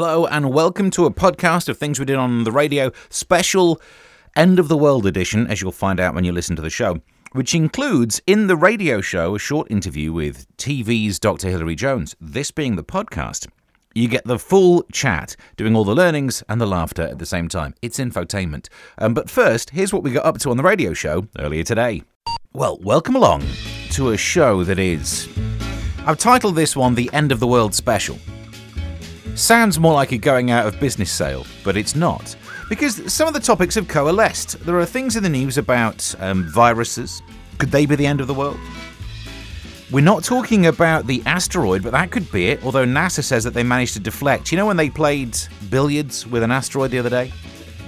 Hello, and welcome to a podcast of things we did on the radio, special end of the world edition, as you'll find out when you listen to the show, which includes in the radio show a short interview with TV's Dr. Hilary Jones. This being the podcast, you get the full chat, doing all the learnings and the laughter at the same time. It's infotainment. Um, but first, here's what we got up to on the radio show earlier today. Well, welcome along to a show that is. I've titled this one The End of the World Special. Sounds more like a going out of business sale, but it's not. Because some of the topics have coalesced. There are things in the news about um, viruses. Could they be the end of the world? We're not talking about the asteroid, but that could be it, although NASA says that they managed to deflect. You know when they played billiards with an asteroid the other day?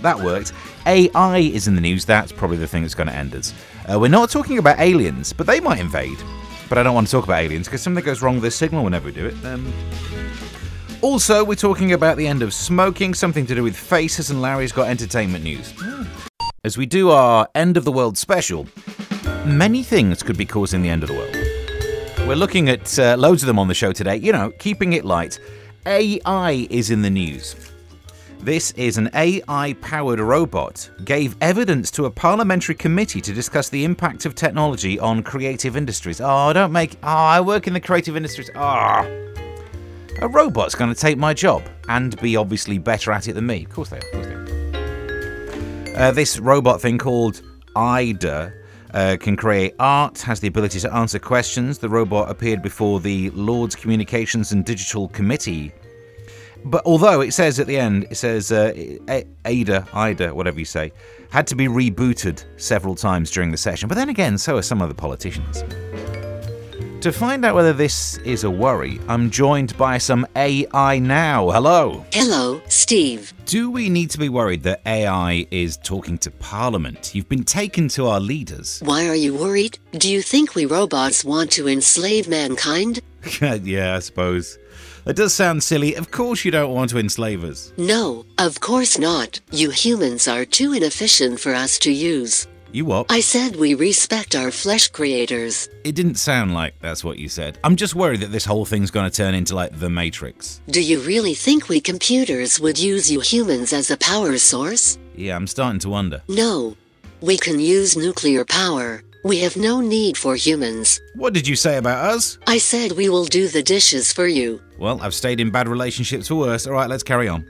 That worked. AI is in the news, that's probably the thing that's going to end us. Uh, we're not talking about aliens, but they might invade. But I don't want to talk about aliens because something goes wrong with the signal whenever we do it. Um, also, we're talking about the end of smoking, something to do with faces, and Larry's got entertainment news. As we do our end of the world special, many things could be causing the end of the world. We're looking at uh, loads of them on the show today, you know, keeping it light. AI is in the news. This is an AI powered robot, gave evidence to a parliamentary committee to discuss the impact of technology on creative industries. Oh, don't make. Oh, I work in the creative industries. Oh. A robot's going to take my job and be obviously better at it than me. Of course they are. Of course they are. Uh, this robot thing called Ai-Da uh, can create art, has the ability to answer questions. The robot appeared before the Lords Communications and Digital Committee. But although it says at the end, it says uh, Ada, Ida, whatever you say, had to be rebooted several times during the session. But then again, so are some of the politicians. To find out whether this is a worry, I'm joined by some AI now. Hello. Hello, Steve. Do we need to be worried that AI is talking to Parliament? You've been taken to our leaders. Why are you worried? Do you think we robots want to enslave mankind? yeah, I suppose. That does sound silly. Of course, you don't want to enslave us. No, of course not. You humans are too inefficient for us to use. You what? I said we respect our flesh creators. It didn't sound like that's what you said. I'm just worried that this whole thing's going to turn into like the Matrix. Do you really think we computers would use you humans as a power source? Yeah, I'm starting to wonder. No. We can use nuclear power. We have no need for humans. What did you say about us? I said we will do the dishes for you. Well, I've stayed in bad relationships for worse. All right, let's carry on.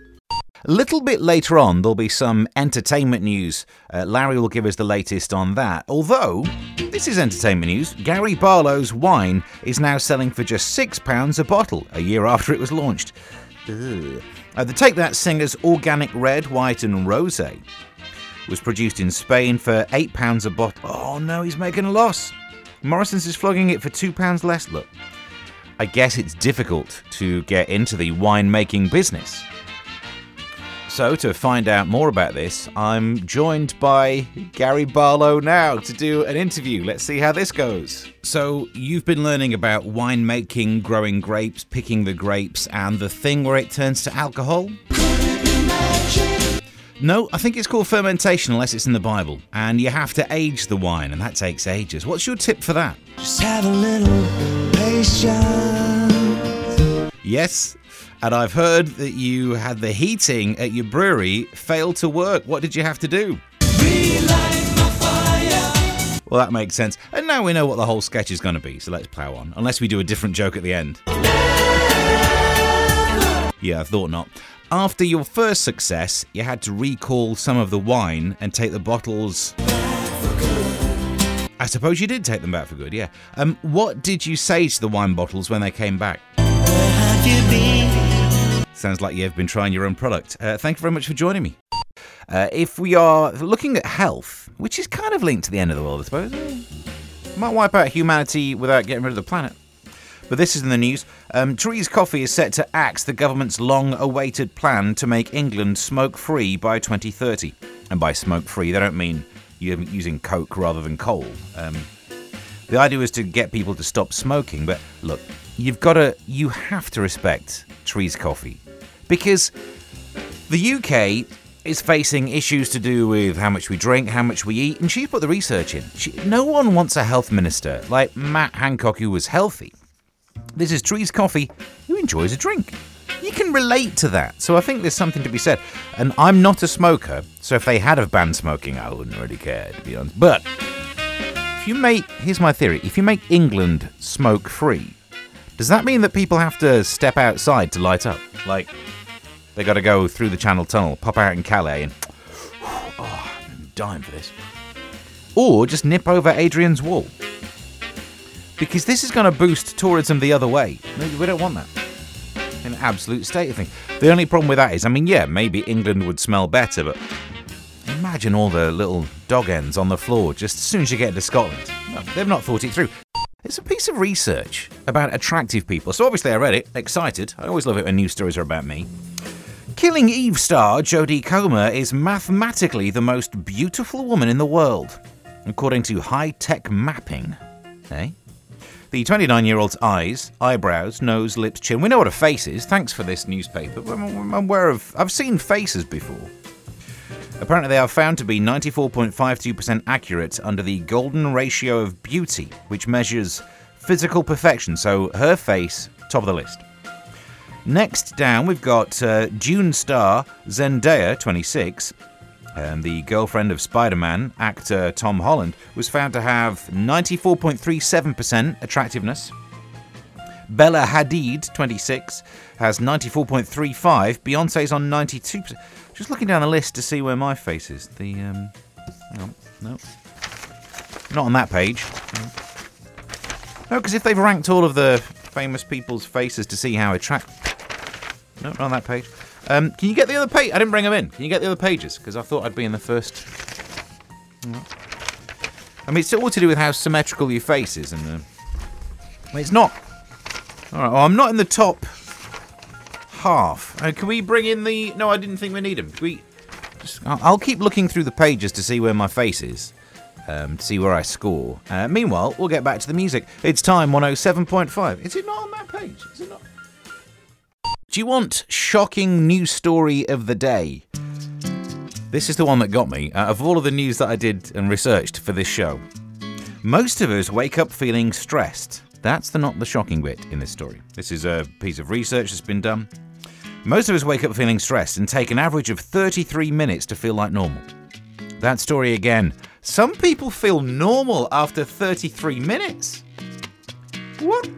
A little bit later on, there'll be some entertainment news. Uh, Larry will give us the latest on that. Although, this is entertainment news. Gary Barlow's wine is now selling for just £6 a bottle, a year after it was launched. Uh, the Take That singer's organic red, white, and rose was produced in Spain for £8 a bottle. Oh no, he's making a loss. Morrison's is flogging it for £2 less. Look, I guess it's difficult to get into the winemaking business. So, to find out more about this, I'm joined by Gary Barlow now to do an interview. Let's see how this goes. So, you've been learning about winemaking, growing grapes, picking the grapes, and the thing where it turns to alcohol? No, I think it's called fermentation unless it's in the Bible. And you have to age the wine, and that takes ages. What's your tip for that? Just have a little patience. Yes, and I've heard that you had the heating at your brewery fail to work. What did you have to do? Well, that makes sense. And now we know what the whole sketch is going to be, so let's plow on. Unless we do a different joke at the end. Yeah, I thought not. After your first success, you had to recall some of the wine and take the bottles. I suppose you did take them back for good, yeah. Um, what did you say to the wine bottles when they came back? Sounds like you've been trying your own product. Uh, thank you very much for joining me. Uh, if we are looking at health, which is kind of linked to the end of the world, I suppose, might wipe out humanity without getting rid of the planet. But this is in the news. Um, Thérèse Coffey is set to axe the government's long awaited plan to make England smoke free by 2030. And by smoke free, they don't mean you're using coke rather than coal. Um, the idea is to get people to stop smoking, but look, you've got to, you have to respect Thérèse Coffey because the UK is facing issues to do with how much we drink, how much we eat, and she's put the research in. She, no one wants a health minister like Matt Hancock who was healthy. This is Thérèse Coffey who enjoys a drink. you can relate to that. So I think there's something to be said. And I'm not a smoker, so if they had have banned smoking, I wouldn't really care, to be honest. But if you make, here's my theory if you make England smoke free, does that mean that people have to step outside to light up? Like, they got to go through the Channel Tunnel, pop out in Calais, and oh, I'm dying for this. Or just nip over Hadrian's Wall. Because this is going to boost tourism the other way. Maybe we don't want that. An absolute state of thing. The only problem with that is, I mean, yeah, maybe England would smell better, but imagine all the little dog ends on the floor just as soon as you get to Scotland. They've not thought it through. It's a piece of research about attractive people. So obviously I read it, excited. I always love it when news stories are about me. Killing Eve star Jodie Comer is mathematically the most beautiful woman in the world, according to high tech mapping. Eh? The 29 year old's eyes, eyebrows, nose, lips, chin. We know what a face is. Thanks for this newspaper. I'm aware of. I've seen faces before. Apparently, they are found to be 94.52% accurate under the golden ratio of beauty, which measures physical perfection. So her face, top of the list. Next down, we've got uh, Dune star Zendaya, 26. Um, the girlfriend of Spider Man, actor Tom Holland, was found to have 94.37% attractiveness. Bella Hadid, 26, has 94.35. Beyonce's on 92%. Just looking down the list to see where my face is. The um, no, no, not on that page. No, because if they've ranked all of the famous people's faces to see how attract. No, not on that page. Um, can you get the other page? I didn't bring them in. Can you get the other pages? Because I thought I'd be in the first. I mean, it's all to do with how symmetrical your face is, and I mean, it's not. All right, well, I'm not in the top half. Uh, can we bring in the? No, I didn't think we need them. Can we? Just, I'll, I'll keep looking through the pages to see where my face is. Um, to see where I score. Uh, meanwhile, we'll get back to the music. It's time 107.5. Is it not on that page? Is it not? Do you want shocking news story of the day? This is the one that got me out of all of the news that I did and researched for this show. Most of us wake up feeling stressed. That's the not the shocking bit in this story. This is a piece of research that's been done. Most of us wake up feeling stressed and take an average of 33 minutes to feel like normal. That story again. Some people feel normal after 33 minutes. What?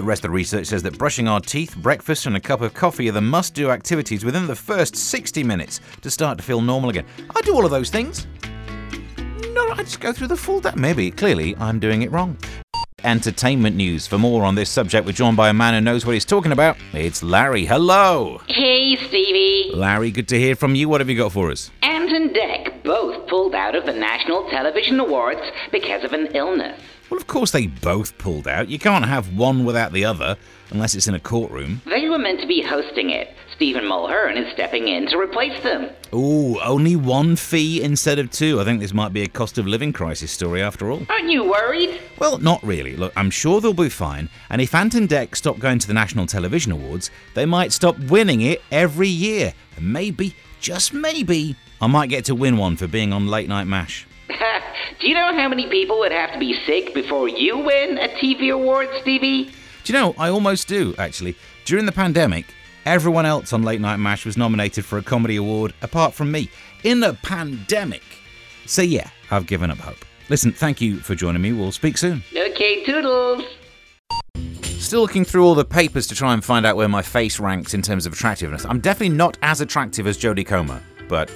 The rest of the research says that brushing our teeth, breakfast, and a cup of coffee are the must do activities within the first 60 minutes to start to feel normal again. I do all of those things. No, I just go through the full day. Maybe, clearly, I'm doing it wrong. Entertainment news. For more on this subject, we're joined by a man who knows what he's talking about. It's Larry. Hello. Hey, Stevie. Larry, good to hear from you. What have you got for us? Ant and Dec both pulled out of the National Television Awards because of an illness. Well, of course they both pulled out. You can't have one without the other, unless it's in a courtroom. They were meant to be hosting it. Stephen Mulhern is stepping in to replace them. Ooh, only one fee instead of two. I think this might be a cost of living crisis story after all. Aren't you worried? Well, not really. Look, I'm sure they'll be fine. And if Ant and Dec stop going to the National Television Awards, they might stop winning it every year. And maybe, just maybe, I might get to win one for being on Late Night MASH. Do you know how many people would have to be sick before you win a TV award, Stevie? Do you know, I almost do, actually. During the pandemic, everyone else on Late Night MASH was nominated for a comedy award apart from me. In a pandemic. So, yeah, I've given up hope. Listen, thank you for joining me. We'll speak soon. Okay, toodles. Still looking through all the papers to try and find out where my face ranks in terms of attractiveness. I'm definitely not as attractive as Jodie Comer, but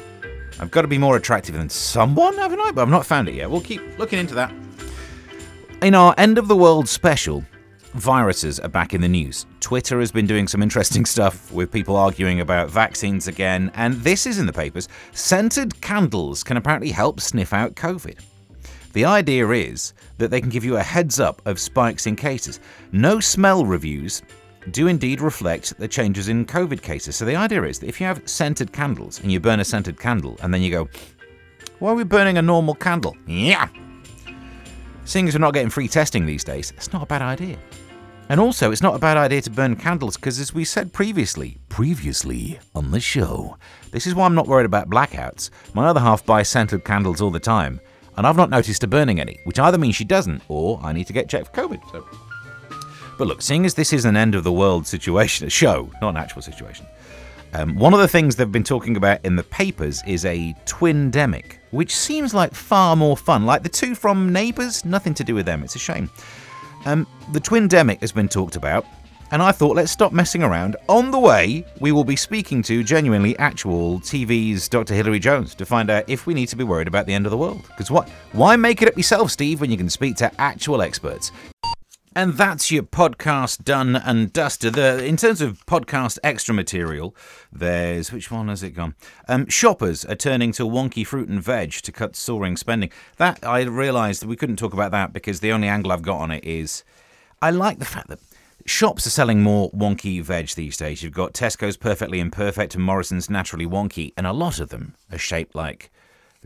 I've got to be more attractive than someone, haven't I? But I've not found it yet. We'll keep looking into that. In our End of the World special, viruses are back in the news. Twitter has been doing some interesting stuff with people arguing about vaccines again, and this is in the papers. Scented candles can apparently help sniff out COVID. The idea is that they can give you a heads up of spikes in cases. No smell reviews do indeed reflect the changes in COVID cases. So the idea is that if you have scented candles and you burn a scented candle and then you go, why are we burning a normal candle? Yeah. Seeing as we're not getting free testing these days, it's not a bad idea. And also, it's not a bad idea to burn candles because, as we said previously, previously on the show, this is why I'm not worried about blackouts. My other half buys scented candles all the time, and I've not noticed her burning any, which either means she doesn't or I need to get checked for COVID. So. But look, seeing as this is an end of the world situation, a show, not an actual situation, um, one of the things they've been talking about in the papers is a twindemic, which seems like far more fun. Like the two from Neighbours, nothing to do with them. It's a shame. Um, the twindemic has been talked about, and I thought let's stop messing around. On the way, we will be speaking to genuinely actual TV's Dr. Hilary Jones to find out if we need to be worried about the end of the world. Because what? Why make it up yourself, Steve, when you can speak to actual experts? And that's your podcast done and dusted. The, in terms of podcast extra material, there's which one has it gone? Um, shoppers are turning to wonky fruit and veg to cut soaring spending. That I realised we couldn't talk about that because the only angle I've got on it is I like the fact that shops are selling more wonky veg these days. You've got Tesco's Perfectly Imperfect and Morrison's Naturally Wonky, and a lot of them are shaped like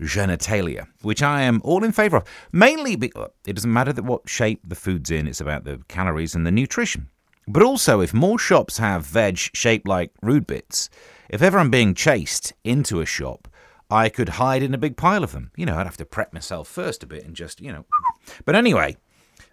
genitalia, which I am all in favour of. Mainly, because uh, it doesn't matter that what shape the food's in; it's about the calories and the nutrition. But also, if more shops have veg shaped like rude bits, if ever I'm being chased into a shop, I could hide in a big pile of them. You know, I'd have to prep myself first a bit and just, you know. But anyway,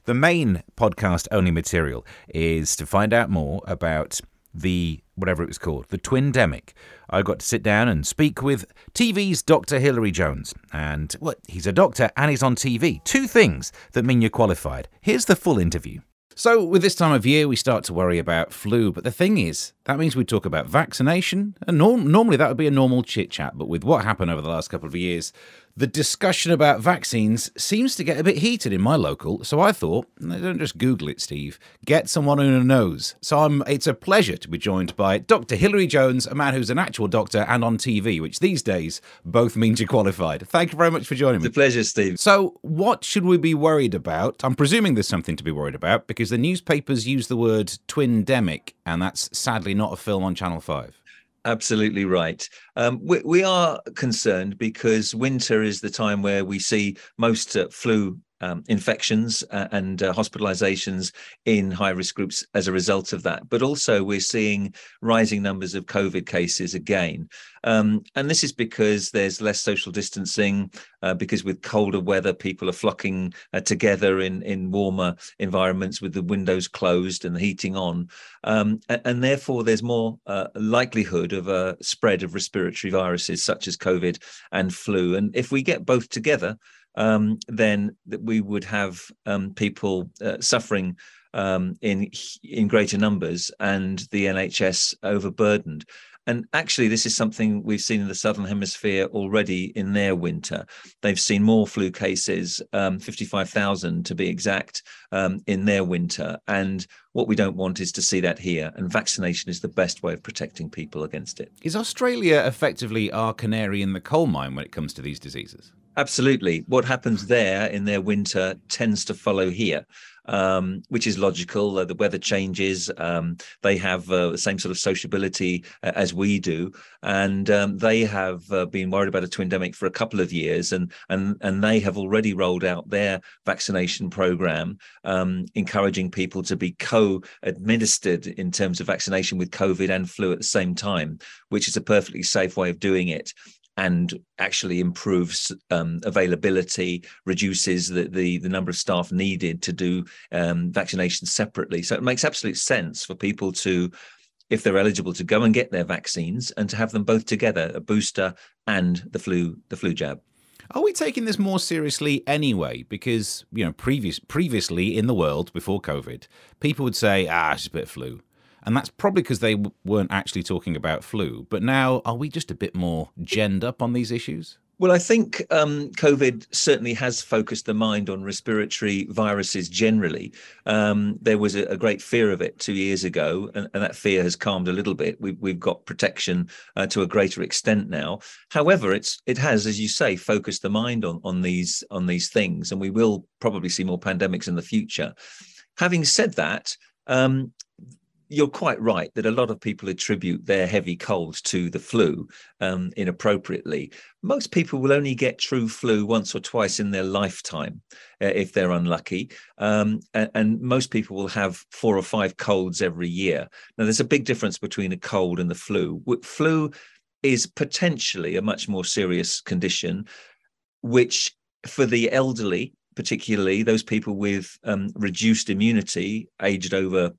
the main podcast only material is to find out more about the whatever it was called, the Twindemic. I got to sit down and speak with TV's Dr. Hilary Jones. And well, he's a doctor and he's on TV. Two things that mean you're qualified. Here's the full interview. So, with this time of year, we start to worry about flu. But the thing is, that means we talk about vaccination. And norm- normally that would be a normal chit chat. But with what happened over the last couple of years, the discussion about vaccines seems to get a bit heated in my local, so I thought, don't just Google it, Steve. Get someone who knows. So I'm, it's a pleasure to be joined by Dr. Hilary Jones, a man who's an actual doctor and on TV, which these days both means you're qualified. Thank you very much for joining me. It's a pleasure, Steve. So, what should we be worried about? I'm presuming there's something to be worried about because the newspapers use the word twindemic, and that's sadly not a film on Channel 5. Absolutely right. Um, we, we, are concerned because winter is the time where we see most uh, flu um, infections uh, and uh, hospitalizations in high risk groups as a result of that. But also, we're seeing rising numbers of COVID cases again. Um, and this is because there's less social distancing, uh, because with colder weather, people are flocking uh, together in, in warmer environments with the windows closed and the heating on. Um, and, and, therefore, there's more uh, likelihood of a spread of respiratory viruses such as COVID and flu. And if we get both together, um, then that we would have um, people uh, suffering um, in in greater numbers and the NHS overburdened. And actually, this is something we've seen in the Southern Hemisphere already in their winter. They've seen more flu cases, um, 55,000 to be exact, um, in their winter. And what we don't want is to see that here. And vaccination is the best way of protecting people against it. Is Australia effectively our canary in the coal mine when it comes to these diseases? Absolutely. What happens there in their winter tends to follow here, um, which is logical. Uh, the weather changes. Um, they have uh, the same sort of sociability uh, as we do, and um, they have uh, been worried about a twindemic for a couple of years, and and and they have already rolled out their vaccination program, um, encouraging people to be co-administered in terms of vaccination with COVID and flu at the same time, which is a perfectly safe way of doing it and actually improves um, availability, reduces the, the, the number of staff needed to do um, vaccinations separately. So it makes absolute sense for people to, if they're eligible, to go and get their vaccines and to have them both together, a booster and the flu the flu jab. Are we taking this more seriously anyway? Because you know, previous previously in the world before COVID, people would say, "Ah, it's a bit of flu." And that's probably because they w- weren't actually talking about flu. But now, are we just a bit more genned up on these issues? Well, I think um, COVID certainly has focused the mind on respiratory viruses generally. Um, there was a, a, great fear of it two years ago, and, and, that fear has calmed a little bit. We've, we've got protection uh, to a greater extent now. However, it's it has, as you say, focused the mind on on these on these things, and we will probably see more pandemics in the future. Having said that, um, you're quite right that a lot of people attribute their heavy colds to the flu um, inappropriately. Most people will only get true flu once or twice in their lifetime uh, if they're unlucky. Um, and, and, most people will have four or five colds every year. Now, there's a big difference between a cold and the flu. Flu is potentially a much more serious condition, which for the elderly particularly those people with um, reduced immunity, aged over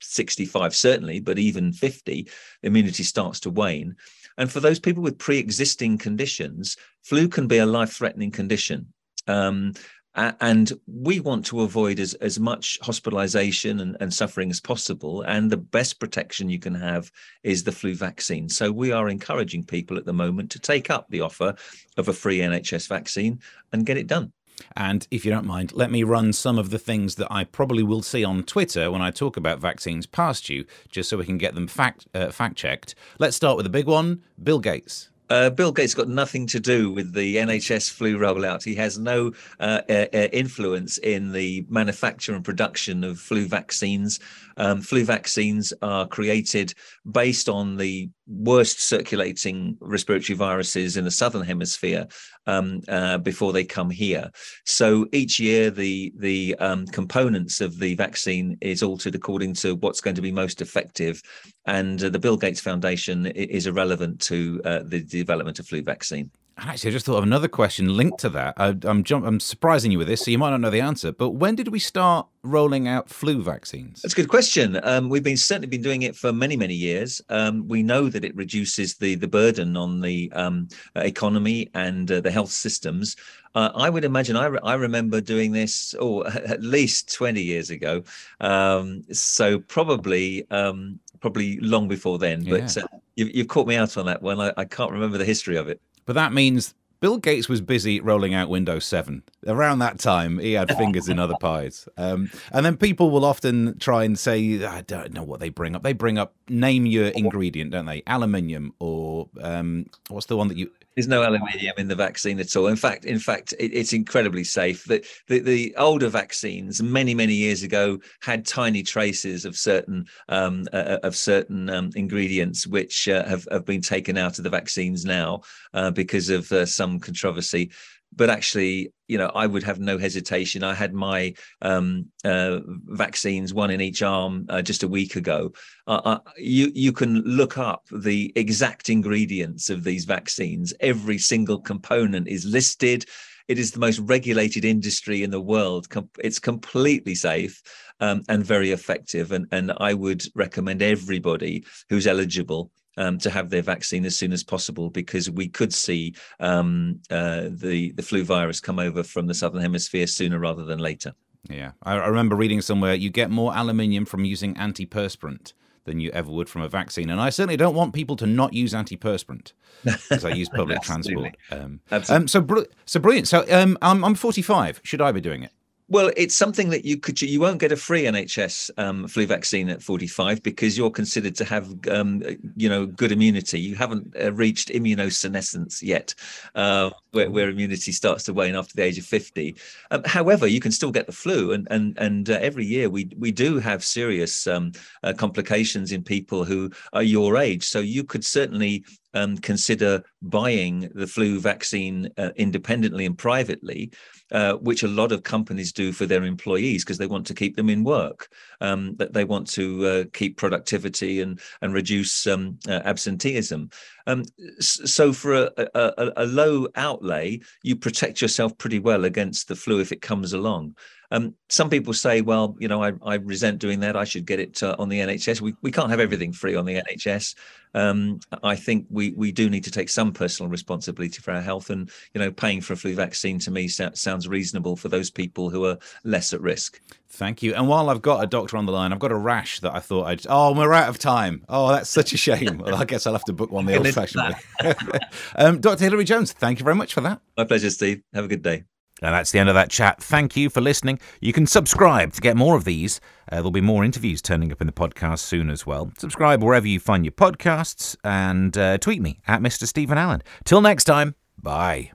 65 certainly, but even 50, immunity starts to wane. And for those people with pre-existing conditions, flu can be a life-threatening condition. Um, and we want to avoid as, as much hospitalization and, and suffering as possible. And the best protection you can have is the flu vaccine. So we are encouraging people at the moment to take up the offer of a free NHS vaccine and get it done. And if you don't mind, let me run some of the things that I probably will see on Twitter when I talk about vaccines past you, just so we can get them fact uh, fact checked. Let's start with the big one: Bill Gates. Uh, Bill Gates got nothing to do with the NHS flu rollout. He has no uh, uh, uh, influence in the manufacture and production of flu vaccines. Um, flu vaccines are created based on the worst circulating respiratory viruses in the southern hemisphere um, uh, before they come here. So each year, the the um, components of the vaccine is altered according to what's going to be most effective, and uh, the Bill Gates Foundation is irrelevant to uh, the development of flu vaccine. Actually, I just thought of another question linked to that. I, am jump, I'm surprising you with this, so you might not know the answer. But when did we start rolling out flu vaccines? That's a good question. Um, we've been certainly been doing it for many, many years. Um, we know that it reduces the the burden on the um, economy and uh, the health systems. Uh, I would imagine I, re- I remember doing this oh at least 20 years ago. Um, so probably um, probably long before then. Yeah. But uh, you've, you've caught me out on that one. I, I can't remember the history of it. But that means Bill Gates was busy rolling out Windows 7. Around that time, he had fingers in other pies. Um, and then people will often try and say, I don't know what they bring up. They bring up name your ingredient, don't they? Aluminium or um, what's the one that you there's no aluminium in the vaccine at all. In fact, in fact, it, it's incredibly safe. The, the, the older vaccines, many many years ago, had tiny traces of certain um, uh, uh, of certain um, ingredients which uh, have have been taken out of the vaccines now uh, because of uh, some controversy but actually, you know, I would have no hesitation. I had my um, uh, vaccines, one in each arm, uh, just a week ago. Uh, you you can look up the exact ingredients of these vaccines. Every single component is listed. It is the most regulated industry in the world. It's completely safe um, and very effective. And and I would recommend everybody who's eligible um, to have their vaccine as soon as possible because we could see um, uh, the the flu virus come over from the southern hemisphere sooner rather than later. Yeah, I, I remember reading somewhere you get more aluminium from using antiperspirant than you ever would from a vaccine, and I certainly don't want people to not use antiperspirant because I use public transport. Um, um, so, br- so brilliant. So, um, I'm, I'm 45. Should I be doing it? Well, it's something that you could you won't get a free NHS um, flu vaccine at 45 because you're considered to have um, you know good immunity. You haven't uh, reached immunosenescence yet, uh, where, where, immunity starts to wane after the age of 50. Um, however, you can still get the flu, and and and uh, every year we we do have serious um, uh, complications in people who are your age. So you could certainly um, consider buying the flu vaccine uh, independently and privately, uh, which a lot of companies do for their employees because they want to keep them in work, um, that they want to uh, keep productivity and and reduce um, uh, absenteeism. Um, so for a, a, a low outlay, you protect yourself pretty well against the flu if it comes along. Um, some people say, well, you know, I, I resent doing that. I should get it uh, on the NHS. We, we can't have everything free on the NHS. Um, I think we we do need to take some personal responsibility for our health, and you know, paying for a flu vaccine to me sounds reasonable for those people who are less at risk. Thank you. And while I've got a doctor on the line, I've got a rash that I thought I'd. Oh, we're out of time. Oh, that's such a shame. well, I guess I'll have to book one the old-fashioned way. um, Dr. Hilary Jones, thank you very much for that. My pleasure, Steve. Have a good day. And that's the end of that chat. Thank you for listening. You can subscribe to get more of these. Uh, there'll be more interviews turning up in the podcast soon as well. Subscribe wherever you find your podcasts and uh, tweet me at Mr. Stephen Allen. Till next time, bye.